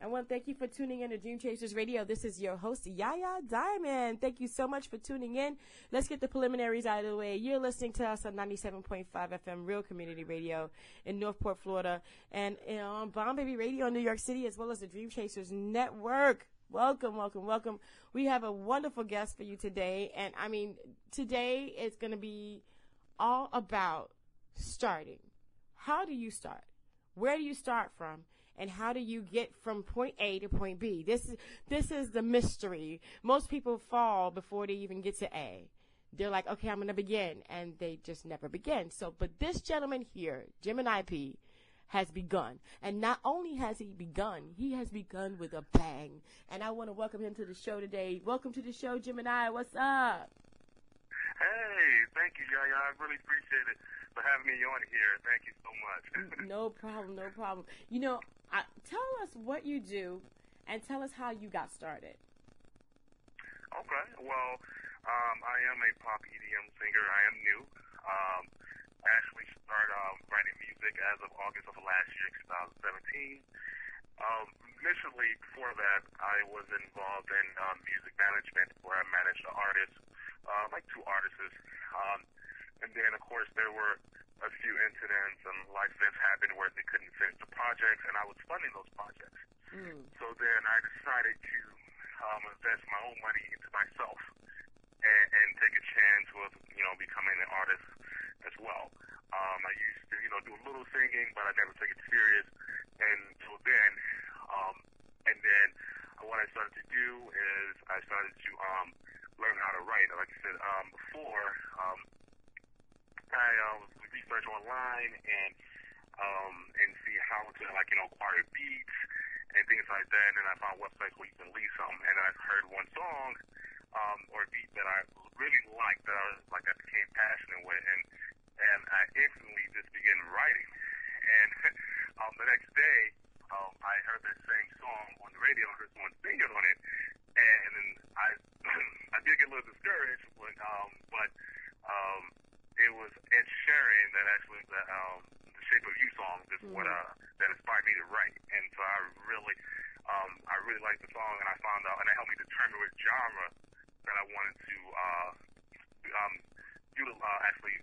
I want to thank you for tuning in to Dream Chasers Radio. This is your host, Yaya Diamond. Thank you so much for tuning in. Let's get the preliminaries out of the way. You're listening to us on 97.5 FM Real Community Radio in Northport, Florida, and on Bomb Baby Radio in New York City, as well as the Dream Chasers Network. Welcome, welcome, welcome. We have a wonderful guest for you today. And I mean, today is going to be all about starting. How do you start? Where do you start from? And how do you get from point A to point B? This is, this is the mystery. Most people fall before they even get to A. They're like, okay, I'm going to begin. And they just never begin. So, but this gentleman here, Gemini P, has begun. And not only has he begun, he has begun with a bang. And I want to welcome him to the show today. Welcome to the show, Gemini. What's up? Hey, thank you, Yaya. I really appreciate it for having me on here. Thank you so much. no problem, no problem. You know, I, tell us what you do and tell us how you got started. Okay. Well, um, I am a pop EDM singer. I am new. Um, I actually started um, writing music as of August of last year, 2017. Um, initially, before that, I was involved in um, music management where I managed an artist, uh, like two artists. Um, and then, of course, there were a few incidents and life events happened where they couldn't finish the projects, and I was funding those projects. Mm. So then I decided to um, invest my own money into myself and, and take a chance with, you know, becoming an artist as well. Um, I used to, you know, do a little singing, but I never took it serious. So then, um, and then what I started to do is I started to um, learn how to write. Like I said um, before, um, I um, research online and um, and see how to like you know acquire beats and things like that. And I found websites where you can lease them. And I heard one song um, or beat that I really liked, that I, like I became passionate with, and and I instantly just began writing. And um, the next day, um, I heard that same song on the radio, heard someone singing on it, and then I I did get a little discouraged, but um, but um, it was Ed Sheeran that actually the um, the Shape of You song is mm-hmm. what uh that inspired me to write, and so I really um I really liked the song, and I found out, and it helped me determine what genre that I wanted to uh um utilize uh, actually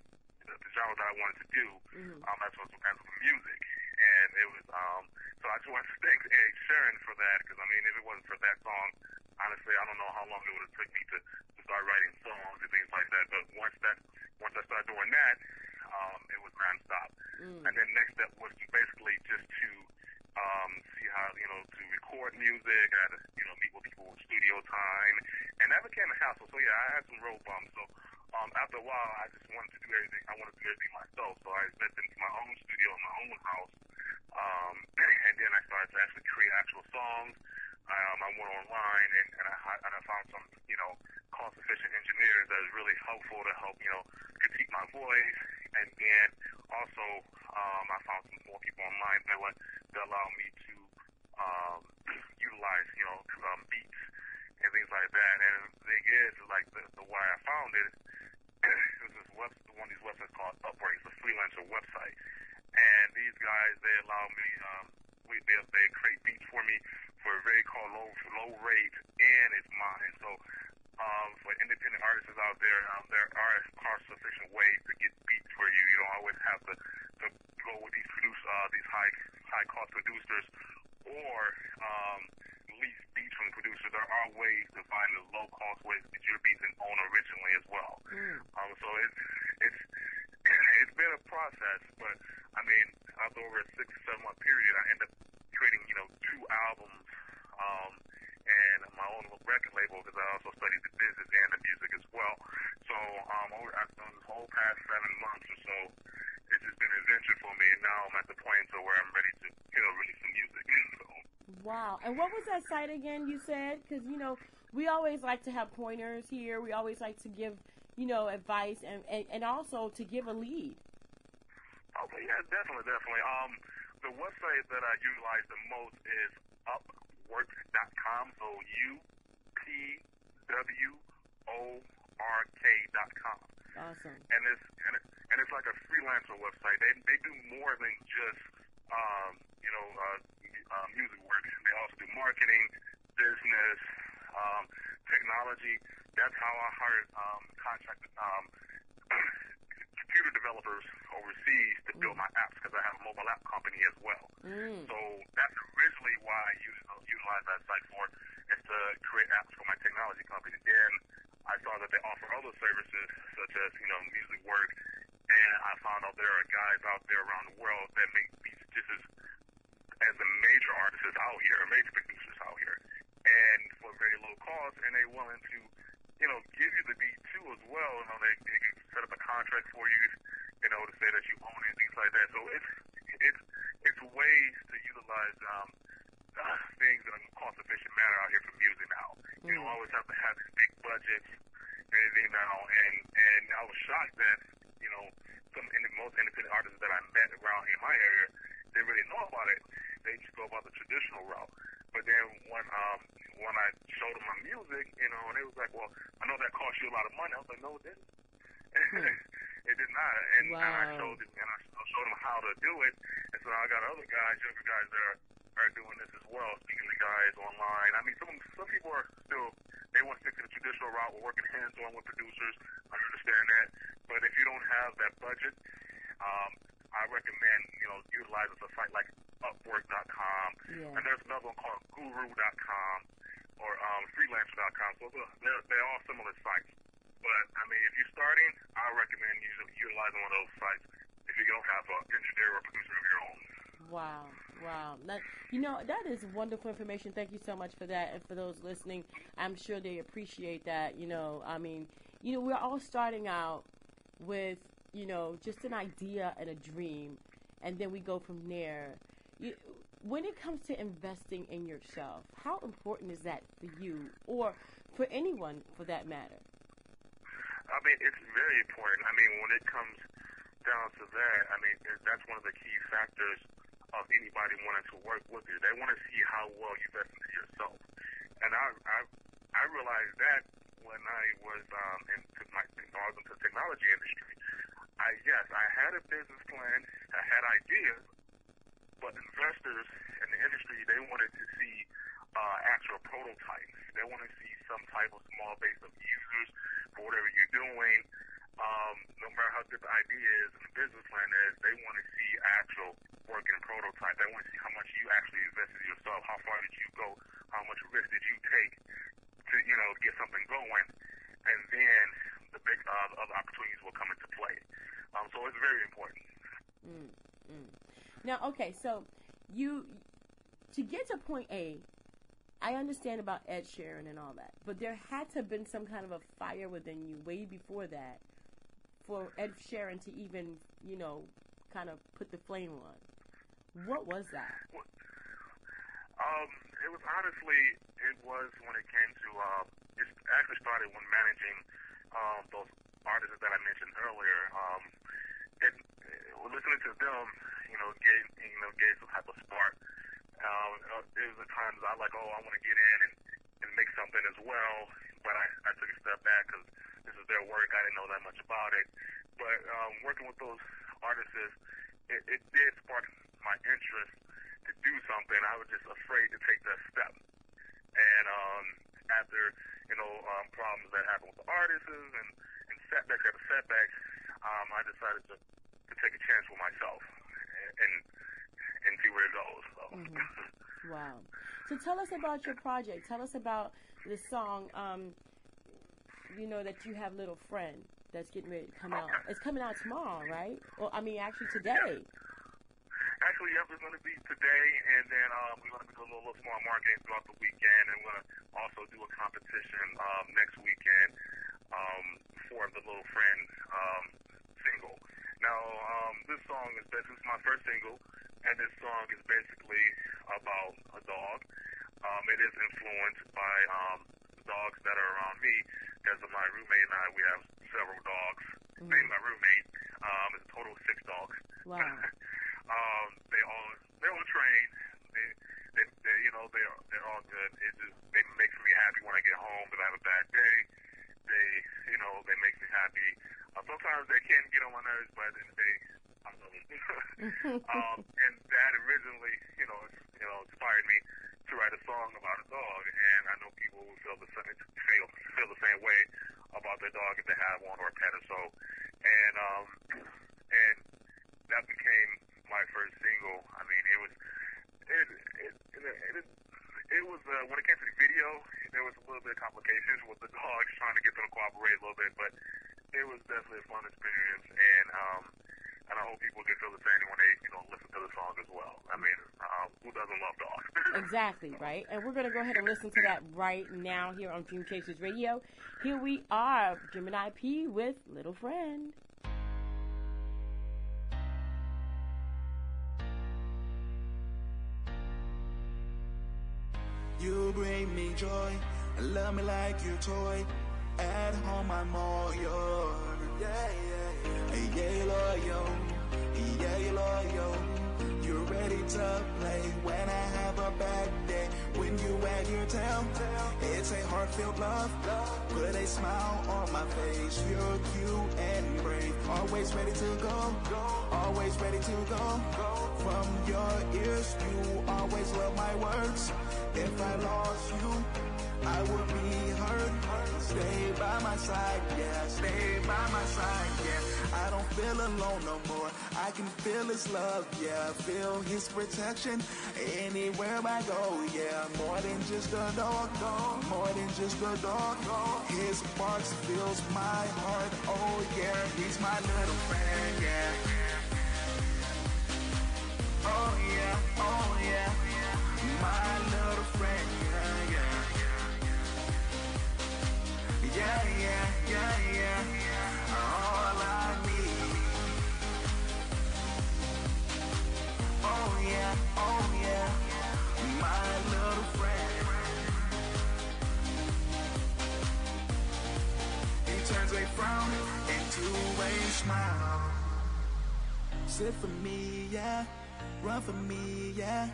the, the genre that I wanted to do mm-hmm. um as well as music, and it was um so I just want to thank Ed Sheeran for that because I mean if it wasn't for that song, honestly I don't know how long it would have took me to, to start writing songs and things like that, but once that once I started doing that, um it was nonstop, mm. and then next step was to basically just to um, see how, you know, to record music. I had to, you know, meet with people with studio time. And that became a hassle. So, yeah, I had some road bumps. So, um, after a while, I just wanted to do everything. I wanted to do everything myself. So I invested into my own studio in my own house. Um, and then I started to actually create actual songs. Um, I went online and, and, I, and I found some, you know, cost-efficient engineers that is really helpful to help, you know, critique my voice. And then also, um, I found some more people online that would that allow me to um, utilize, you know, um, beats and things like that. And the thing is, like the, the way I found it, it was this web, one of these websites called Upwork. It's a freelancer website, and these guys they allow me, um, we they, they create beats for me for a very called low low rate, and it's mine. So um, for independent artists out there, um, there are cost-efficient ways to get beats for you. You don't always have to, to go with these produce, uh, these high high-cost producers, or um, lease beats from producers. There are ways to find the low-cost ways to get your beats and own originally as well. Mm. Um, so it's it's it's been a process, but I mean, after over a six seven month period, I ended up creating you know two albums. Um, and my own record label because I also studied the business and the music as well. So um, over after this whole past seven months or so, it's just been an adventure for me. And now I'm at the point to where I'm ready to you know release some music. So. Wow. And what was that site again? You said because you know we always like to have pointers here. We always like to give you know advice and and, and also to give a lead. Okay. Yeah. Definitely. Definitely. Um, the website that I utilize the most is Up work.com. So U P W O R K.com. Awesome. And it's and, it, and it's like a freelancer website. They they do more than just um, you know uh, uh, music work. They also do marketing, business, um, technology. That's how I hired um, contracted um, computer developers overseas to build my apps because I have a mobile app company as well. Mm. So that's originally why I use, utilize that site for is to create apps for my technology company. Then I saw that they offer other services such as you know music work, and I found out there are guys out there around the world that make beats just as as the major artists out here, major producers out here, and for very low cost, and they're willing to you know give you the beat too as well. You know they, they can set up a contract for you, you know to say that you own it, things like that. So it's it's it's ways to utilize um, uh, things in a cost efficient manner out here for music now. You don't always have to have these big budgets and everything now. And and I was shocked that you know some in most independent artists that I met around in my area didn't really know about it. They just go about the traditional route. But then when um when I showed them my music, you know, and they was like, well, I know that cost you a lot of money. I was like, no, it didn't. it did not. And, and I showed them and I showed them how to do it. And so I got other guys, younger guys that are, are doing this as well, speaking to guys online. I mean, some some people are still they want to stick to the traditional route. We're working hands on with producers. I understand that. But if you don't have that budget, um, I recommend you know utilizing a site like Upwork.com. Yeah. And there's another one called Guru.com or um, Freelancer.com. So they're, they're, all similar sites. But I mean, if you're starting, utilizing one of those sites if you don't have an engineer or producer of your own. Wow, wow. That, you know, that is wonderful information. Thank you so much for that. And for those listening, I'm sure they appreciate that. You know, I mean, you know, we're all starting out with, you know, just an idea and a dream, and then we go from there. You, when it comes to investing in yourself, how important is that for you or for anyone for that matter? I mean, it's very important. I mean, when it comes down to that, I mean, that's one of the key factors of anybody wanting to work with you. They want to see how well you invest into yourself. And I, I, I realized that when I was um, into my, I was into the technology industry. I yes, I had a business plan, I had ideas, but investors in the industry they wanted to see uh, actual prototypes. They want to see some type of small base of users for whatever you're doing. Um, no matter how good the idea is and the business plan is, they want to see actual working prototype. They want to see how much you actually invested in yourself. How far did you go? How much risk did you take to, you know, get something going? And then the big uh, other opportunities will come into play. Um, so it's very important. Mm, mm. Now, okay, so you to get to point A, I understand about Ed Sheeran and all that, but there had to have been some kind of a fire within you way before that for Ed Sheeran to even, you know, kind of put the flame on. What was that? Um, it was honestly, it was when it came to, uh, it actually started when managing um, those artists that I mentioned earlier. Um, it, it, listening to them, you know, gave, you know, gave some type of spark. Um, uh, there was a times I like, oh, I want to get in and, and make something as well, but I, I took a step back because this is their work. I didn't know that much about it. But um, working with those artists, it, it did spark my interest to do something. I was just afraid to take that step. And um, after, you know, um, problems that happened with the artists and, and setbacks after setbacks, um, I decided to, to take a chance with myself and, and, and see where it goes. So. Wow. So tell us about your project. Tell us about the song, um, you know, that you have Little Friend that's getting ready to come out. It's coming out tomorrow, right? Well, I mean, actually today. Actually, yep, it's going to be today, and then um, we're going to be doing a little, little small marketing throughout the weekend, and we're going to also do a competition um, next weekend um, for the Little Friend um, single. Now, um, this song is this is my first single, and this song is basically about a dog. Um, it is influenced by um, dogs that are around me, because of my roommate and I, we have several dogs. Mm. Named my roommate. Um, it's a total of six dogs. Wow. um, they all they're all trained. They, they, they you know they're they're all good. It just they makes me happy when I get home. If I have a bad day, they you know they make me happy. Uh, sometimes they can get on my nerves, but at the end of the day, I love them. um, and that originally you know you know inspired me to write a song song about a dog, and I know people will feel the feel the same way about their dog if they have one or a pet or so. And um, and that became my first single. I mean, it was it it it, it, it was uh, when it came to the video, there was a little bit of complications with the dogs trying to get them to cooperate a little bit, but it was definitely a fun experience, and um, and I hope people can feel the same when they you know listen to the song as well. I mean, um, who doesn't love dogs? Exactly right, and we're gonna go ahead and listen to that right now here on Dream Radio. Here we are, Gemini P with Little Friend. You bring me joy, and love me like your toy. At home I'm all yours. Yeah, yeah, yeah. Yeah, loyal. Yeah, you loyal. You're ready to play when I have a bad wag your tail, it's a heartfelt love. Put a smile on my face. You're cute and brave. Always ready to go. Always ready to go. From your ears, you always love my words. If I lost you, I would be hurt. Stay by my side, yeah. Stay by my side, yeah. I don't feel alone no more. I can feel his love, yeah. Feel his protection anywhere I go, yeah. More than just a dog, dog. More than just a dog. His barks fills my heart, oh yeah. He's my little friend, yeah. Oh yeah, oh yeah. My little friend. Yeah, yeah, yeah, yeah. Sit for me, yeah. Run for me, yeah.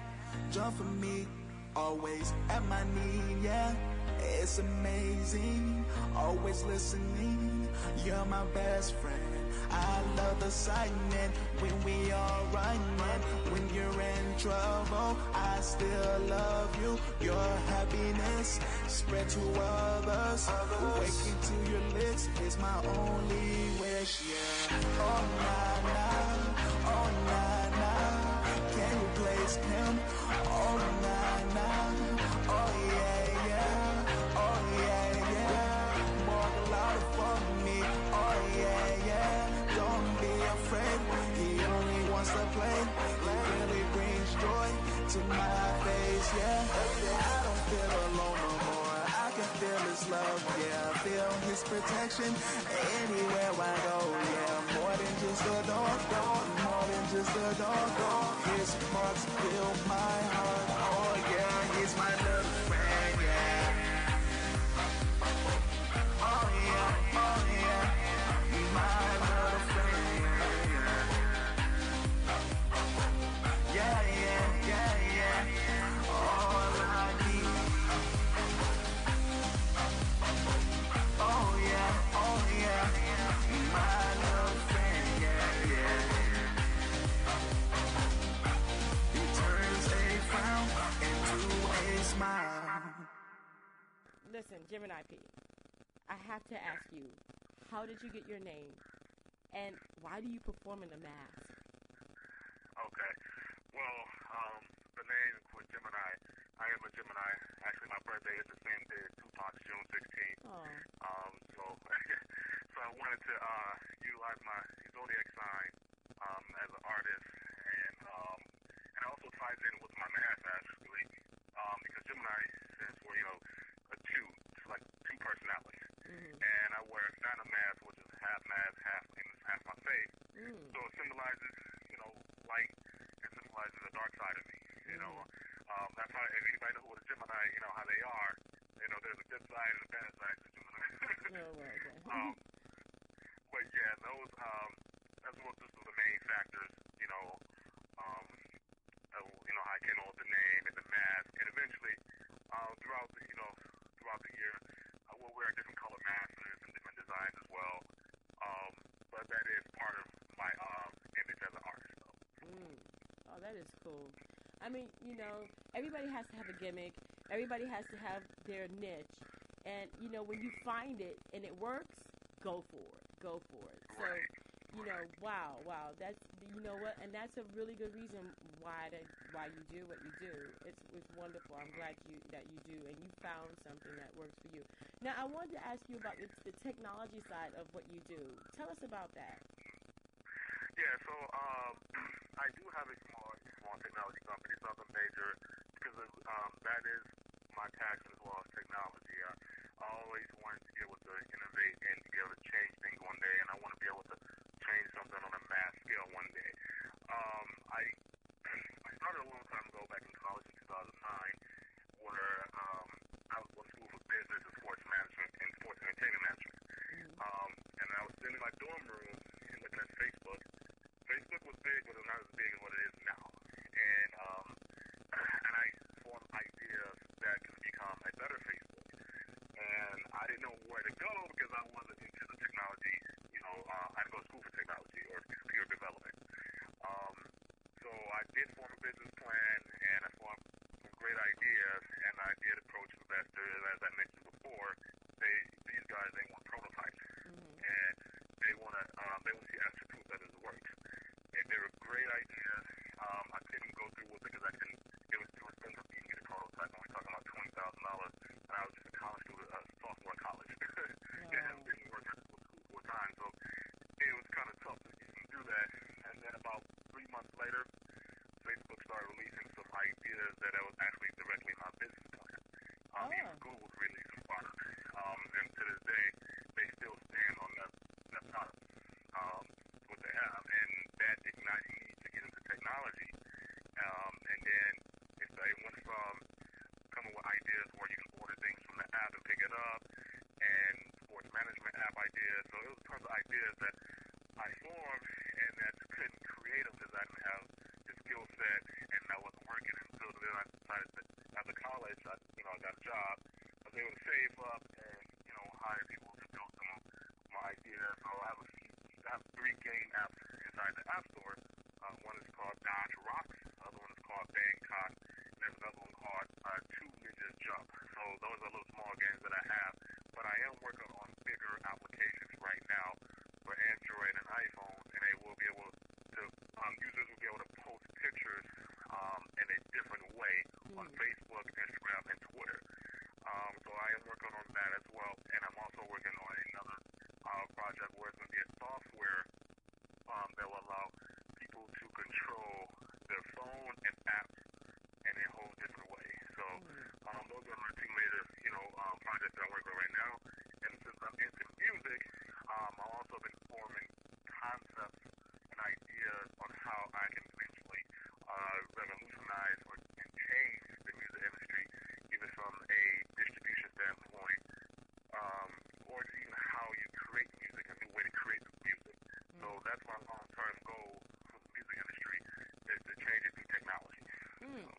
Jump for me, always at my knee, yeah. It's amazing, always listening. You're my best friend. I love the silent when we are running. When you're in trouble, I still love you. Your happiness spread to others. Waking to your lips is my only wish, yeah. Oh, nah, nah. Place him? Oh, nah, nah. Oh, yeah, yeah. Oh, yeah, yeah. More louder for me. Oh, yeah, yeah. Don't be afraid. He only wants to play. He really brings joy to my face, yeah. I don't feel alone no more. I can feel his love, yeah. Feel his protection anywhere I go, yeah. More than just a dog, dog. More than just a dog, dog. His marks fill to ask you, how did you get your name? And why do you perform in a mask? Okay. Well, um, the name for Gemini, I am a Gemini. Actually, my birthday is the same day as Tupac's, June 16th. Oh, Um, so, so I wanted to uh, utilize my zodiac sign um, as an artist, and um, and it also ties in with my mask actually, um, because Gemini stands for you know a two, it's like two personalities, mm, and I wear a phantom mask, which is half mask, half and it's half my face. Mm, So it symbolizes, you know, light and symbolizes the dark side of me. You know, um, that's how if anybody knows what a Gemini, you know how they are. You know, there's a good side and a bad side to Gemini. no, right, right. um, but yeah, those um, that's what those are the main factors. You know, um, uh, you know how I came up with the name and the mask, and eventually, uh, throughout the you know throughout the year, I will wear different color masks and different designs as well. Um, but that is part of my um, image as an artist. Though. Mm. Oh, that is cool. I mean, you know, everybody has to have a gimmick. Everybody has to have their niche, and you know when you find it and it works, go for it. Go for it. So. You know, wow, wow. That's you know what, and that's a really good reason why to why you do what you do. It's it's wonderful. I'm glad you that you do, and you found something that works for you. Now, I wanted to ask you about the, the technology side of what you do. Tell us about that. Yeah, so um, I do have a small small technology company. It's nothing major because um, that is my passion as well as technology. I, I always wanted to be able to innovate and to be able to change things one day, and I want to be able to change something on a mass scale one day. Um, I I started a long time ago back in college in 2009, where um, I was going to school for business and sports management and sports entertainment management. Um, and I was sitting in my dorm room and looking at Facebook. Facebook was big, but it was not as big as what it is now. And um, and I formed ideas that could become a better Facebook. And I didn't know where to go because I wasn't into the technology. You know, uh, I didn't go to school for technology or computer development. Um, so I did form a business plan and I formed some great ideas. And I did approach investors, as I mentioned before. They these guys they want prototypes and they want to um, they want to see actual proof that it works. And they were great ideas. Um, I couldn't go through with it because I couldn't. It was too expensive for me to get a prototype. And we're talking about twenty thousand dollars, and I was just a college student, a sophomore in college, and didn't work at school full time. So it was kind of tough to even do that. And then about three months later, Facebook started releasing some ideas that I was actually directly in my business plan. Um, Oh. Even Google released some products, um, and to this day, they still stand on that that product, um, what they have, and that ignited me to get into technology. Um, and then if they went from coming with ideas where you can order things from the app and pick it up, and sports management app ideas. So it was tons of ideas that I formed, and that couldn't create them because I didn't have the skill set, and I wasn't working until then. I decided that after college, I you know I got a job. I was able to save up and you know hire people to build some of my ideas. So I have a few, I have three game apps inside the App Store. Uh, one is called Dodge Rocks. The other one is called Bangkok. And there's another one called uh, Two Ninjas Jump. So those are little small games that I have. But I am working on bigger applications right now for Android and iPhone, and they will be able to um, users will be able to post pictures um, in a different way on Facebook, Instagram, and Twitter. Um, so I am working on that as well, and I'm also working on another uh, project where it's going to be a um, that will allow people to control their phone and apps in a whole different way. So um, those are my two major, you know, um, projects that I'm working on right now. And since I'm into music, um, I've also been forming concepts and ideas on how I can eventually uh, revolutionize or and change the music industry, either from a distribution standpoint, um, or even how you create music, a new way to create music. So that's my long-term goal for the music industry is to change it through technology. Mm.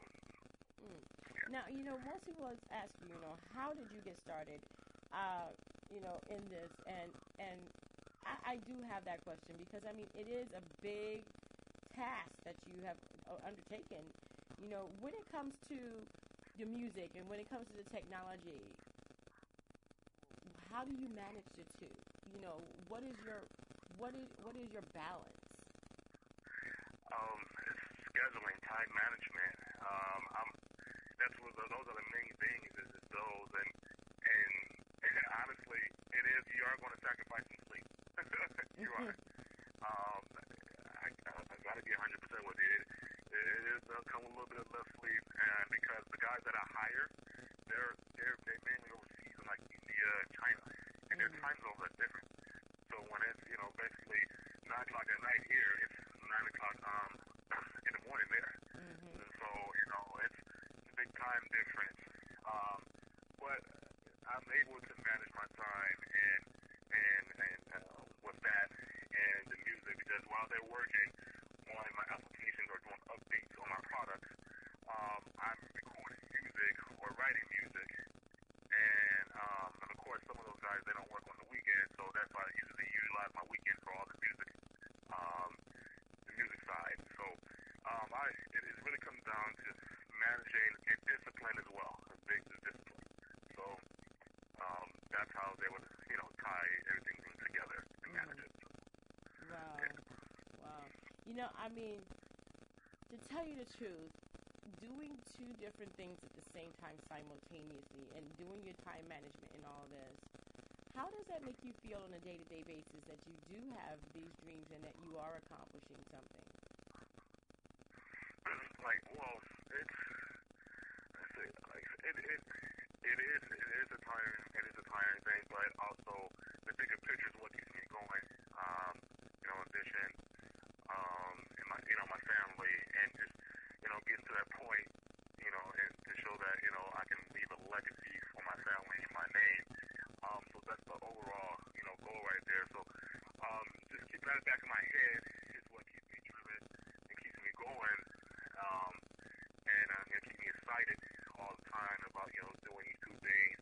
Now, you know, most people ask you, you know, how did you get started, uh, you know, in this? And and I, I do have that question because I mean, it is a big task that you have uh, undertaken. You know, when it comes to the music and when it comes to the technology, how do you manage the two? You know, what is your what is what is your balance? um, scheduling, time management. Um, I'm, that's what those are the main things. Is, is those and and honestly, it is you are going to sacrifice some sleep. you are. Um, I, I got to be 100 percent with it. It, it is does come a little bit of less sleep, and because the guys that I hire, they're they're they mainly overseas in like India and China, and their time zones are different. So when it's you know basically nine o'clock at night here, it's nine o'clock um in the morning there. And so you know it's a big time difference. Um, but I'm able to manage my time and and and uh, with that and the music because while they're working on my applications or doing updates on my products, um, I'm recording music or writing music. And, um, and of course, some of those guys they don't work on the weekend, so that's why I usually utilize my weekend for all the music, um, the music side. So um, I it, it really comes down to managing and discipline as well. A big able to, you know, tie everything together and manage it. Wow. Wow. You know, I mean, to tell you the truth, doing two different things at the same time simultaneously and doing your time management and all this, how does that make you feel on a day to day basis that you do have these dreams and that you are accomplishing something? like, well, it's, it's it, it, it is, it is a tiring, it is a tiring thing, but also the bigger picture is what keeps me going. Um, you know, in addition, um, in my, you know, my family, and just, you know, getting to that point, you know, and to show that, you know, I can leave a legacy for my family and my name. Um, so that's the overall, you know, goal right there. So, um, just keep that back in my head is what keeps me driven and keeps me going. Um, and uh, you know, keep me excited all the time about, you know, doing these two things.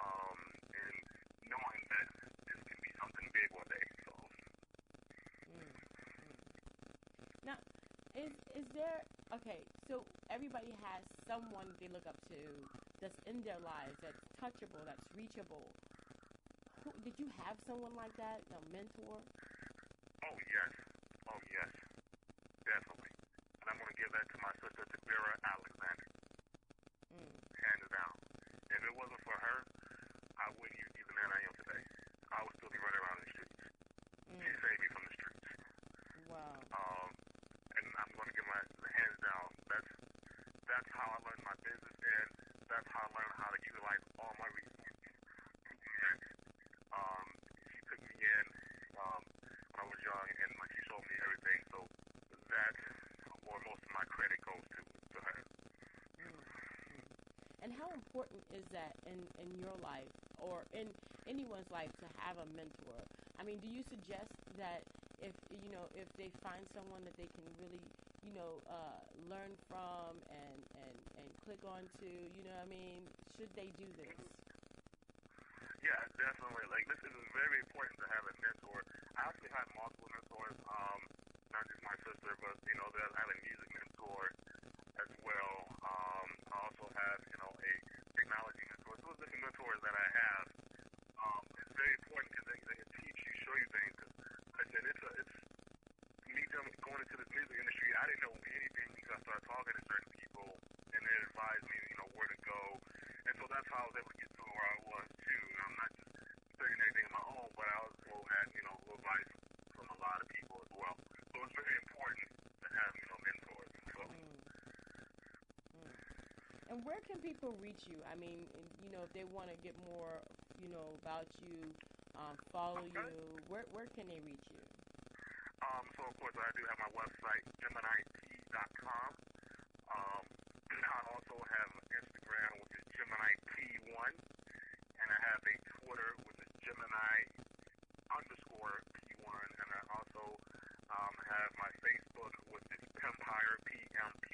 Um, and knowing that this can be something big one day. So, Mm, Now, is is there okay? So everybody has someone they look up to that's in their lives that's touchable, that's reachable. Who, did you have someone like that, a mentor? oh yes, oh yes, definitely. And I'm going to give that to my sister, Tavira Alexander. Mm, hands down. If it wasn't for her, I wouldn't even be the man I am today. I would still be running around in the streets. She mm, saved me from the streets. wow. Um, and I'm going to give my hands down. That's that's how I learned my business, and that's how I learned how to utilize all my resources. And, um, she took me in um, when I was young, and like she showed me everything. So that's where most of my credit goes to to her. And how important is that in, in your life or in anyone's life to have a mentor? I mean, do you suggest that if you know if they find someone that they can really you know uh, learn from and, and and click onto, you know, what I mean, should they do this? Yeah, definitely. Like this is very important to have a mentor. I actually have multiple mentors, um, not just my sister, but you know, I have a music mentor as well. Um, I also have, you know, a technology mentor. So those different mentors that I have. Um, it's very important because they, they teach you, show you things. Cause I said it's a, it's me going into this music industry. I didn't know anything until I started talking to certain people, and they advised me, you know, where to go. And so that's how I was able to get to where I was too. And I'm not just figuring everything on my own, but I also had, you know, advice from a lot of people as well. So it's very important to have, you know, mentors. So And where can people reach you? I mean, you know, if they want to get more, you know, about you, um, follow Okay. you, where where can they reach you? Um, so of course I do have my website, GeminiP.com. Um, I also have Instagram, which is Gemini P1, and I have a Twitter, which is Gemini underscore P1, and I also um, have my Facebook, which is Empire P M P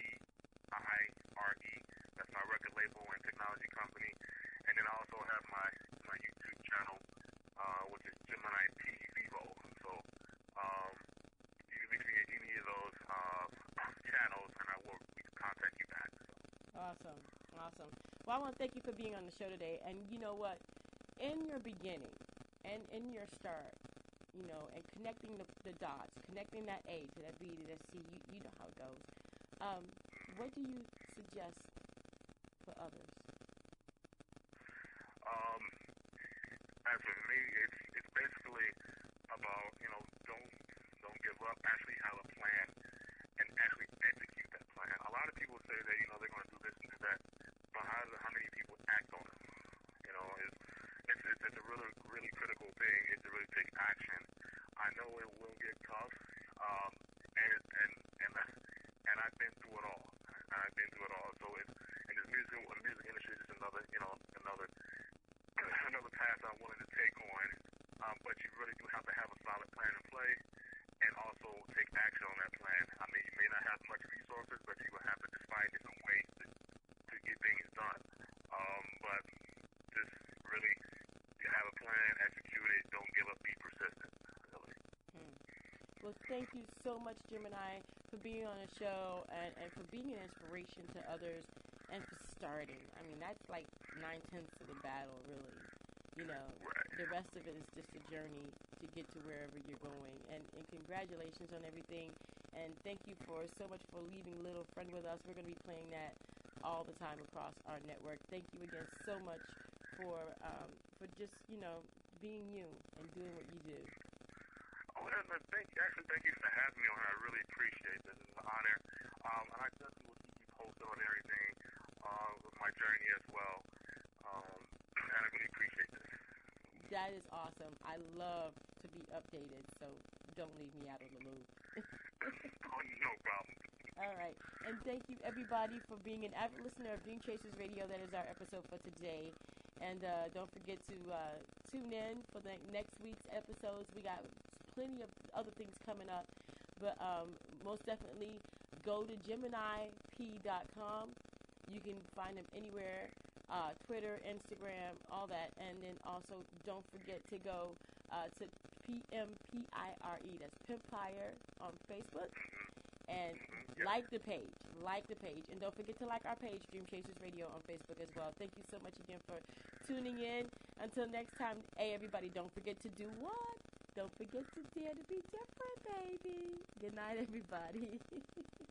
I R E. That's my record label and technology company, and then I also have my my YouTube channel, uh, which is Gemini P Vevo. So. Um, you can reach me at any of those uh, channels, and I will contact you back. So. Awesome, awesome. Well, I want to thank you for being on the show today. And you know what? In your beginning and in your start, you know, and connecting the, the dots, connecting that A to that B to that C, you, you know how it goes. Um, what do you suggest for others? Um, as for me, it's it's basically about you know don't don't give up. Actually have a plan and actually execute that plan. A lot of people say that you know they're going to do this and do that, but how how many people act on it? You know, it's it's it's, it's a really really critical thing is to really take action. I know it will get tough, um, and it, and and and I've been through it all. I've been through it all. So it's and this music the music industry is just another you know another another path I'm willing to take on. Um, but you really do have to have a solid plan in play and also take action on that plan. I mean, you may not have much resources, but you will have to just find different ways to, to get things done. Um, but just really you have a plan, execute it, don't give up, be persistent. Well, thank you so much, Gemini, for being on the show and, and for being an inspiration to others and for starting. I mean, that's like nine tenths of the battle, really. You know, the rest of it is just a journey to get to wherever you're going. And, and congratulations on everything. And thank you for so much for leaving Little Friend with us. We're going to be playing that all the time across our network. Thank you again so much for um, for just you know being you and doing what you do. Oh, thank actually thank you for having me on. I really appreciate this. It's an honor. Um, and I definitely will keep you posted on everything uh, with my journey as well. Um, and I really appreciate this. That is awesome. I love to be updated, so don't leave me out of the loop. oh, no problem. All right. And thank you, everybody, for being an avid listener of Dream Chasers Radio. That is our episode for today. And uh, don't forget to uh, tune in for the next week's episodes. We got plenty of other things coming up. But um, most definitely, go to GeminiP.com. You can find them anywhere uh, Twitter, Instagram, all that. And then also, don't forget to go uh, to PMPIRE. That's Pimpire on Facebook and like the page. Like the page. And don't forget to like our page, Dream Chasers Radio on Facebook as well. Thank you so much again for tuning in. Until next time, hey, everybody, don't forget to do what? Don't forget to dare to be different, baby. Good night, everybody.